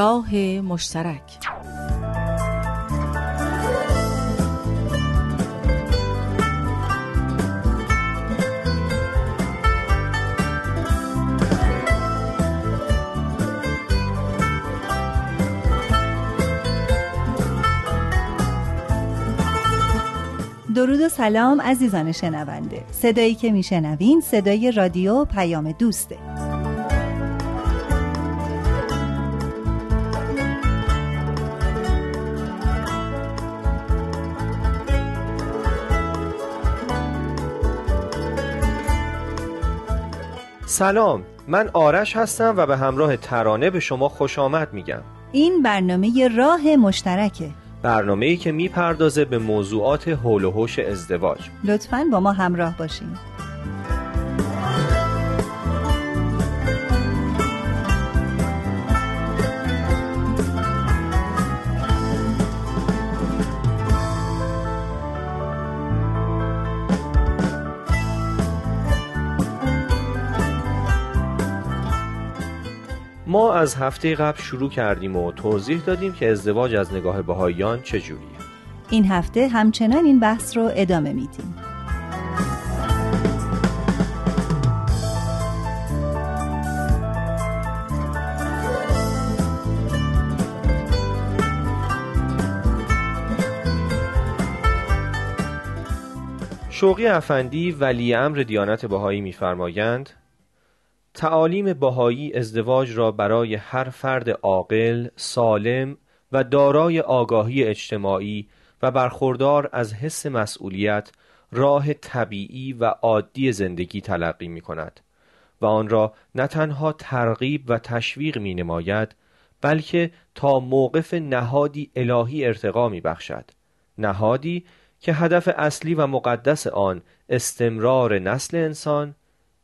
راه مشترک. درود و سلام عزیزان شنونده. صدایی که میشنوین صدای رادیو پیام دوسته. سلام من آرش هستم و به همراه ترانه به شما خوش آمد میگم. این برنامه راه مشترکه. برنامه ای که می‌پردازه به موضوعات حول و حوش ازدواج. لطفا با ما همراه باشین. ما از هفته قبل شروع کردیم و توضیح دادیم که ازدواج از نگاه بهاییان چجوریه این هفته همچنان این بحث رو ادامه میدیم. شوقی افندی ولی امر دیانت بهایی میفرمایند تعالیم بهایی ازدواج را برای هر فرد عاقل، سالم و دارای آگاهی اجتماعی و برخوردار از حس مسئولیت راه طبیعی و عادی زندگی تلقی می کند و آن را نه تنها ترغیب و تشویق می نماید بلکه تا موقف نهادی الهی ارتقا می بخشد. نهادی که هدف اصلی و مقدس آن استمرار نسل انسان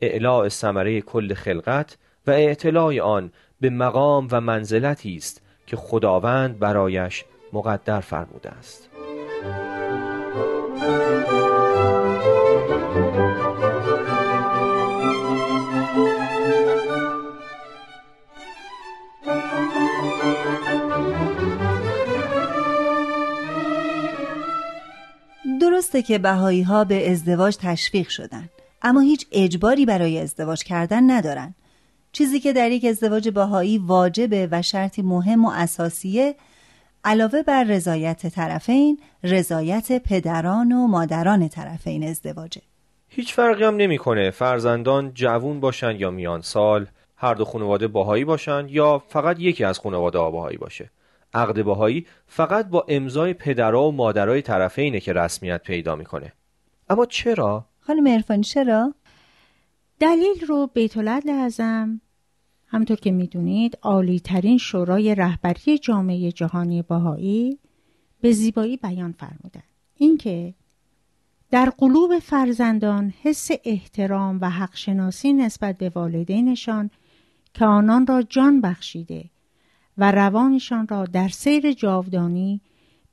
اعلاء ثمره کل خلقت و اعتلاع آن به مقام و منزلتی است که خداوند برایش مقدر فرموده است. درسته که بهایی ها به ازدواج تشویق شدن اما هیچ اجباری برای ازدواج کردن ندارن. چیزی که در یک ازدواج باهایی واجبه و شرطی مهم و اساسیه علاوه بر رضایت طرفین رضایت پدران و مادران طرفین ازدواجه. هیچ فرقی هم نمی‌کنه فرزندان جوون باشن یا میان سال هر دو خانواده باهایی باشن یا فقط یکی از خانواده باهایی باشه. عقد باهایی فقط با امضای پدرها و مادرای طرفینه که رسمیت پیدا می‌کنه. اما چرا؟ خانم عرفانی چرا؟ دلیل رو بیت اعظم همطور که می‌دونید عالی ترین شورای رهبری جامعه جهانی باهایی به زیبایی بیان فرمودند اینکه در قلوب فرزندان حس احترام و حق شناسی نسبت به والدینشان که آنان را جان بخشیده و روانشان را در سیر جاودانی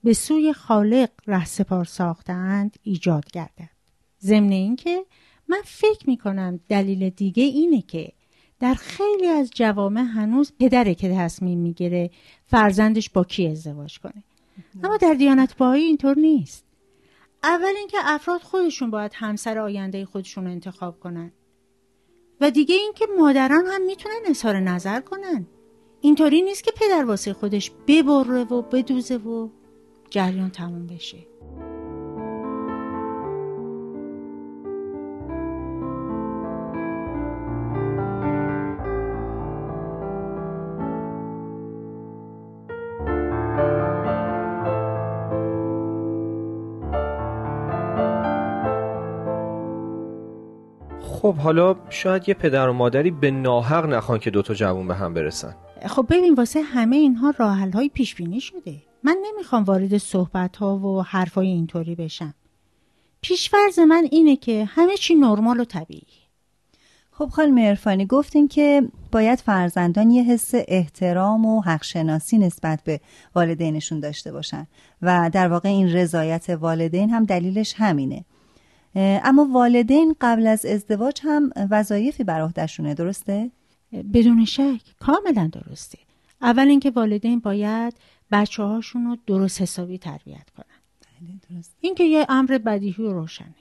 به سوی خالق رهسپار ساختند ایجاد گردد. ضمن اینکه من فکر می کنم دلیل دیگه اینه که در خیلی از جوامع هنوز پدره که تصمیم می‌گیره فرزندش با کی ازدواج کنه. اما در دیانت باهایی اینطور نیست. اول اینکه افراد خودشون باید همسر آینده خودشون رو انتخاب کنن. و دیگه اینکه مادران هم می‌تونن اظهار نظر کنن. اینطوری نیست که پدر واسه خودش ببره و بدوزه و جریان تموم بشه. خب حالا شاید یه پدر و مادری به ناحق نخوان که دوتا جوون به هم برسن. خب ببین واسه همه اینها راحل های پیش بینی شده. من نمی‌خوام وارد صحبت ها و حرفای اینطوری بشم. پیشفرز من اینه که همه چی نرمال و طبیعی. خب خانم عرفانی گفتین که باید فرزندان یه حس احترام و حق شناسی نسبت به والدینشون داشته باشن. و در واقع این رضایت والدین هم دلیلش همینه. اما والدین قبل از ازدواج هم وظایفی بر عهدهشونه درسته؟ بدون شک کاملا درسته. اول اینکه والدین باید بچه هاشون رو درست حسابی تربیت کنن. بله این که یه امر بدیهی و روشنه.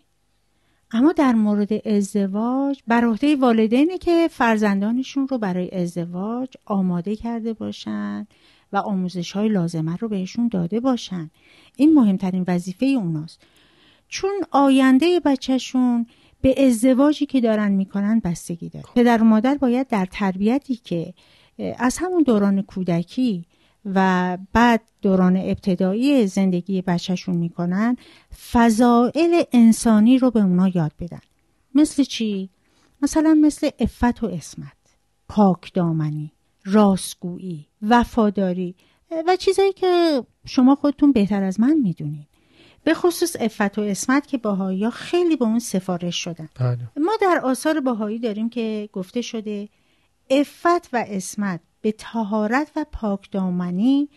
اما در مورد ازدواج بر عهده والدینه که فرزندانشون رو برای ازدواج آماده کرده باشن و آموزش های لازمه رو بهشون داده باشن. این مهمترین وظیفه اوناست. چون آینده بچهشون به ازدواجی که دارن می‌کنن بستگی داره. پدر و مادر باید در تربیتی که از همون دوران کودکی و بعد دوران ابتدایی زندگی بچهشون می‌کنن فضائل انسانی رو به اونا یاد بدن. مثل چی؟ مثلا مثل افت و اسمت پاک دامنی راستگویی وفاداری و چیزایی که شما خودتون بهتر از من می‌دونین به خصوص افت و اسمت که باهایی خیلی به اون سفارش شدن بله. ما در آثار باهایی داریم که گفته شده افت و اسمت به تهارت و پاکدامنی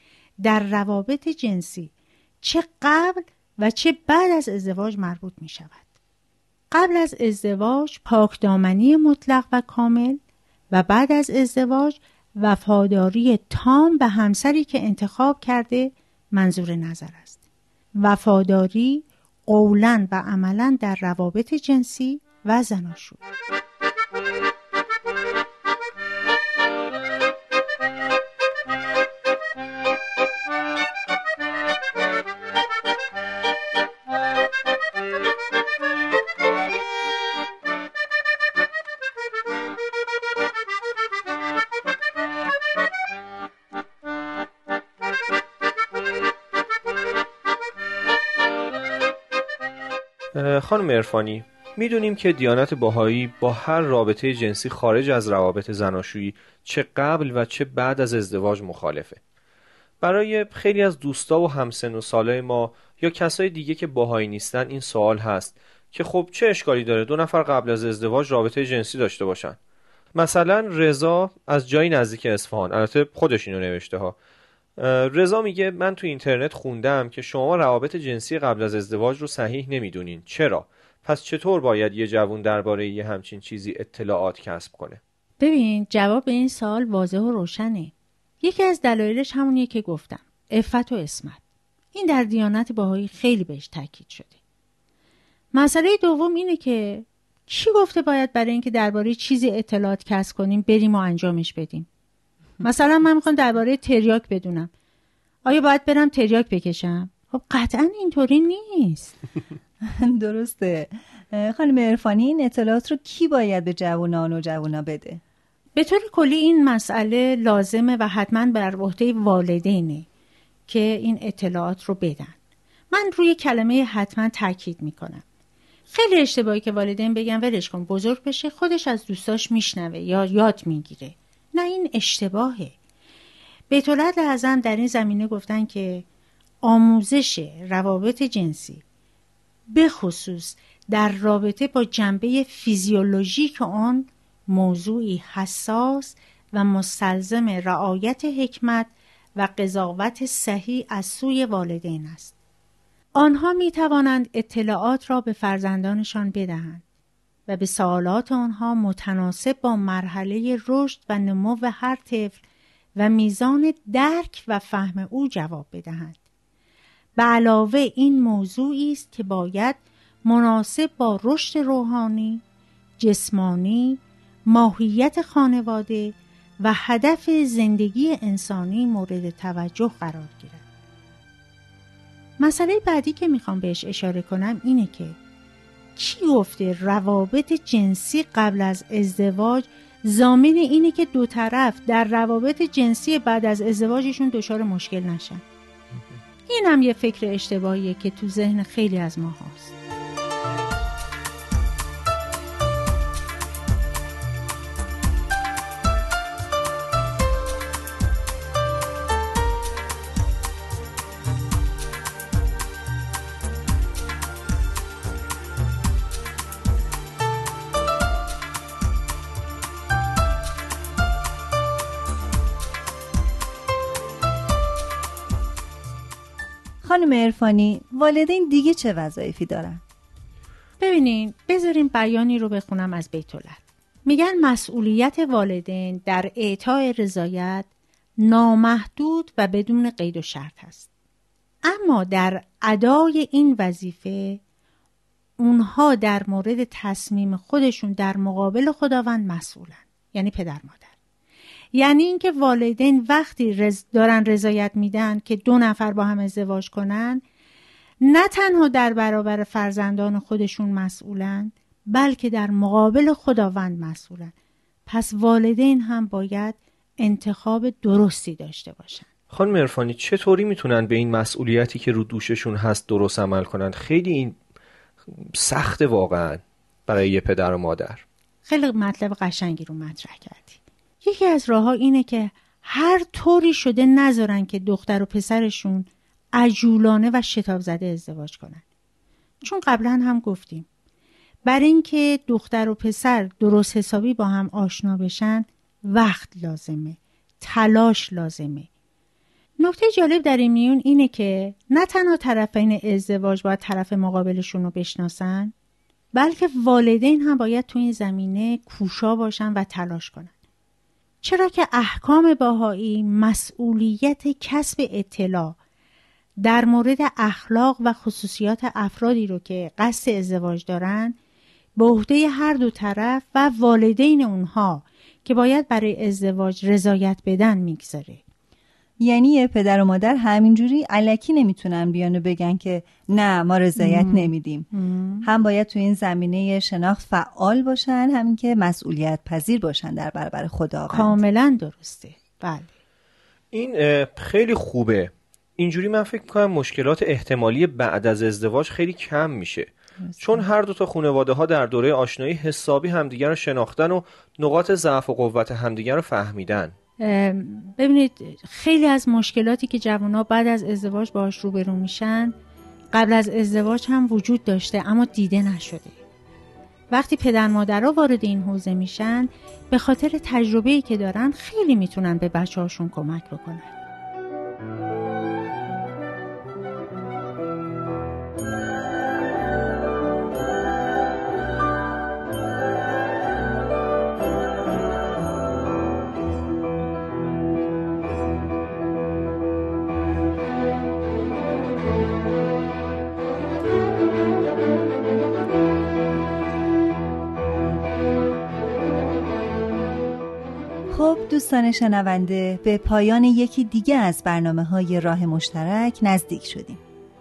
در روابط جنسی چه قبل و چه بعد از ازدواج مربوط می شود. قبل از ازدواج پاکدامنی مطلق و کامل و بعد از ازدواج وفاداری تام به همسری که انتخاب کرده منظور نظر است. وفاداری قولا و عملا در روابط جنسی و زناشویی خانم ارفانی می‌دونیم که دیانت باهایی با هر رابطه جنسی خارج از روابط زناشویی چه قبل و چه بعد از ازدواج مخالفه. برای خیلی از دوستا و همسن و سالای ما یا کسای دیگه که باهایی نیستن این سوال هست که خب چه اشکالی داره دو نفر قبل از ازدواج رابطه جنسی داشته باشن؟ مثلا رضا از جایی نزدیک اصفهان البته خودش اینو نوشته ها. رضا میگه من تو اینترنت خوندم که شما روابط جنسی قبل از ازدواج رو صحیح نمی‌دونین. چرا؟ پس چطور باید یه جوون درباره یه همچین چیزی اطلاعات کسب کنه؟ ببین جواب این سال واضح و روشنه. یکی از دلایلش همونیه که گفتم. افت و اسمت این در دیانت باهایی خیلی بهش تاکید شده. مسئله دوم اینه که کی گفته باید برای اینکه درباره چیزی اطلاعات کسب کنیم بریم و انجامش بدیم؟ مثلا من می‌خوام درباره تریاک بدونم. آیا باید برم تریاک بکشم؟ خب قطعا اینطوری نیست. درسته. خانم عرفانی این اطلاعات رو کی باید به جوانان و جوانا بده؟ به طور کلی این مسئله لازمه و حتما بر عهده والدینه که این اطلاعات رو بدن. من روی کلمه حتما تاکید می‌کنم. خیلی اشتباهی که والدین بگن ولش کن بزرگ بشه خودش از دوستاش میشنوه یا یاد می‌گیره. نه این اشتباهه بیتولد اعظم در این زمینه گفتن که آموزش روابط جنسی به خصوص در رابطه با جنبه فیزیولوژیک آن موضوعی حساس و مستلزم رعایت حکمت و قضاوت صحیح از سوی والدین است. آنها می توانند اطلاعات را به فرزندانشان بدهند و به سوالات آنها متناسب با مرحله رشد و نمو هر طفل و میزان درک و فهم او جواب بدهند. به علاوه این موضوعی است که باید مناسب با رشد روحانی، جسمانی، ماهیت خانواده و هدف زندگی انسانی مورد توجه قرار گیرد. مسئله بعدی که می‌خوام بهش اشاره کنم اینه که کی گفته روابط جنسی قبل از ازدواج؟ زامن اینه که دو طرف در روابط جنسی بعد از ازدواجشون دچار مشکل نشن. این هم یه فکر اشتباهیه که تو ذهن خیلی از ما هست خانم عرفانی والدین دیگه چه وظایفی دارن؟ ببینین بذارین بیانی رو بخونم از بیت میگن مسئولیت والدین در اعطای رضایت نامحدود و بدون قید و شرط است. اما در ادای این وظیفه اونها در مورد تصمیم خودشون در مقابل خداوند مسئولن یعنی پدر مادر. یعنی اینکه والدین وقتی رز دارن رضایت میدن که دو نفر با هم ازدواج کنن نه تنها در برابر فرزندان خودشون مسئولن بلکه در مقابل خداوند مسئولن. پس والدین هم باید انتخاب درستی داشته باشن. خانم ارفانی چطوری می‌تونن به این مسئولیتی که رو دوششون هست درست عمل کنند خیلی این سخت واقعا برای یه پدر و مادر. خیلی مطلب قشنگی رو مطرح کردی. یکی از راه ها اینه که هر طوری شده نذارن که دختر و پسرشون عجولانه و شتاب زده ازدواج کنن. چون قبلا هم گفتیم بر اینکه دختر و پسر درست حسابی با هم آشنا بشن وقت لازمه تلاش لازمه. نکته جالب در این میون اینه که نه تنها طرفین ازدواج باید طرف مقابلشون رو بشناسن بلکه والدین هم باید تو این زمینه کوشا باشن و تلاش کنن. چرا که احکام باهایی مسئولیت کسب اطلاع در مورد اخلاق و خصوصیات افرادی رو که قصد ازدواج دارن به عهده هر دو طرف و والدین اونها که باید برای ازدواج رضایت بدن می‌گذاره. یعنی یه پدر و مادر همینجوری علکی نمی‌تونن بیان و بگن که نه ما رضایت نمیدیم. هم باید تو این زمینه شناخت فعال باشن همین که مسئولیت پذیر باشن در برابر خداوند. کاملا درسته. بله. این خیلی خوبه. اینجوری من فکر می‌کنم مشکلات احتمالی بعد از ازدواج خیلی کم میشه. چون هر دو تا خانواده ها در دوره آشنایی حسابی همدیگر رو شناختن و نقاط ضعف و قوت همدیگر رو فهمیدن. ببینید خیلی از مشکلاتی که جوانها بعد از ازدواج باهاش روبرو میشن قبل از ازدواج هم وجود داشته اما دیده نشده. وقتی پدر مادرها وارد این حوزه میشن به خاطر تجربه‌ای که دارن خیلی می‌تونن به بچه هاشون کمک بکنن. دوستان شنونده به پایان یکی دیگه از برنامه های راه مشترک نزدیک شدیم.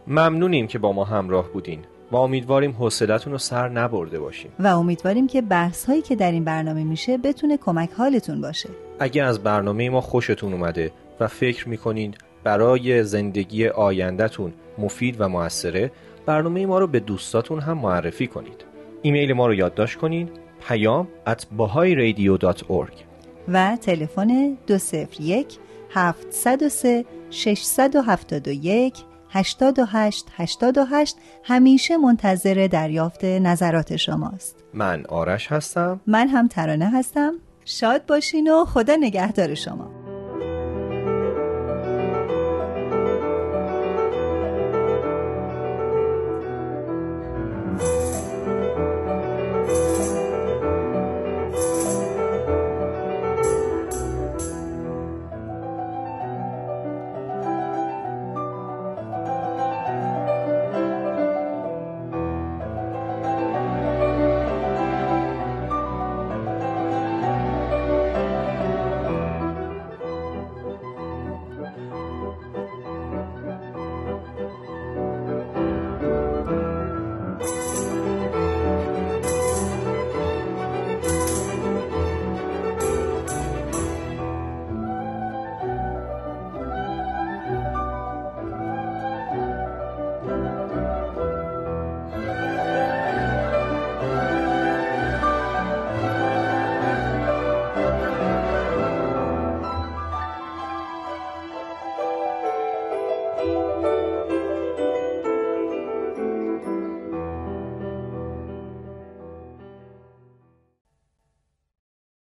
ممنونیم که با ما همراه بودین. و امیدواریم حوصلتون رو سر نبرده باشیم. و امیدواریم که بحث هایی که در این برنامه میشه بتونه کمک حالتون باشه. اگه از برنامه ما خوشتون اومده و فکر می‌کنید برای زندگی آیندهتون مفید و موثره برنامه ما رو به دوستاتون هم معرفی کنید. ایمیل ما رو یادداشت کنید پیام at و تلفن 201 703 671 828 88 همیشه منتظر دریافت نظرات شماست. من آرش هستم. من هم ترانه هستم. شاد باشین و خدا نگهدار شما.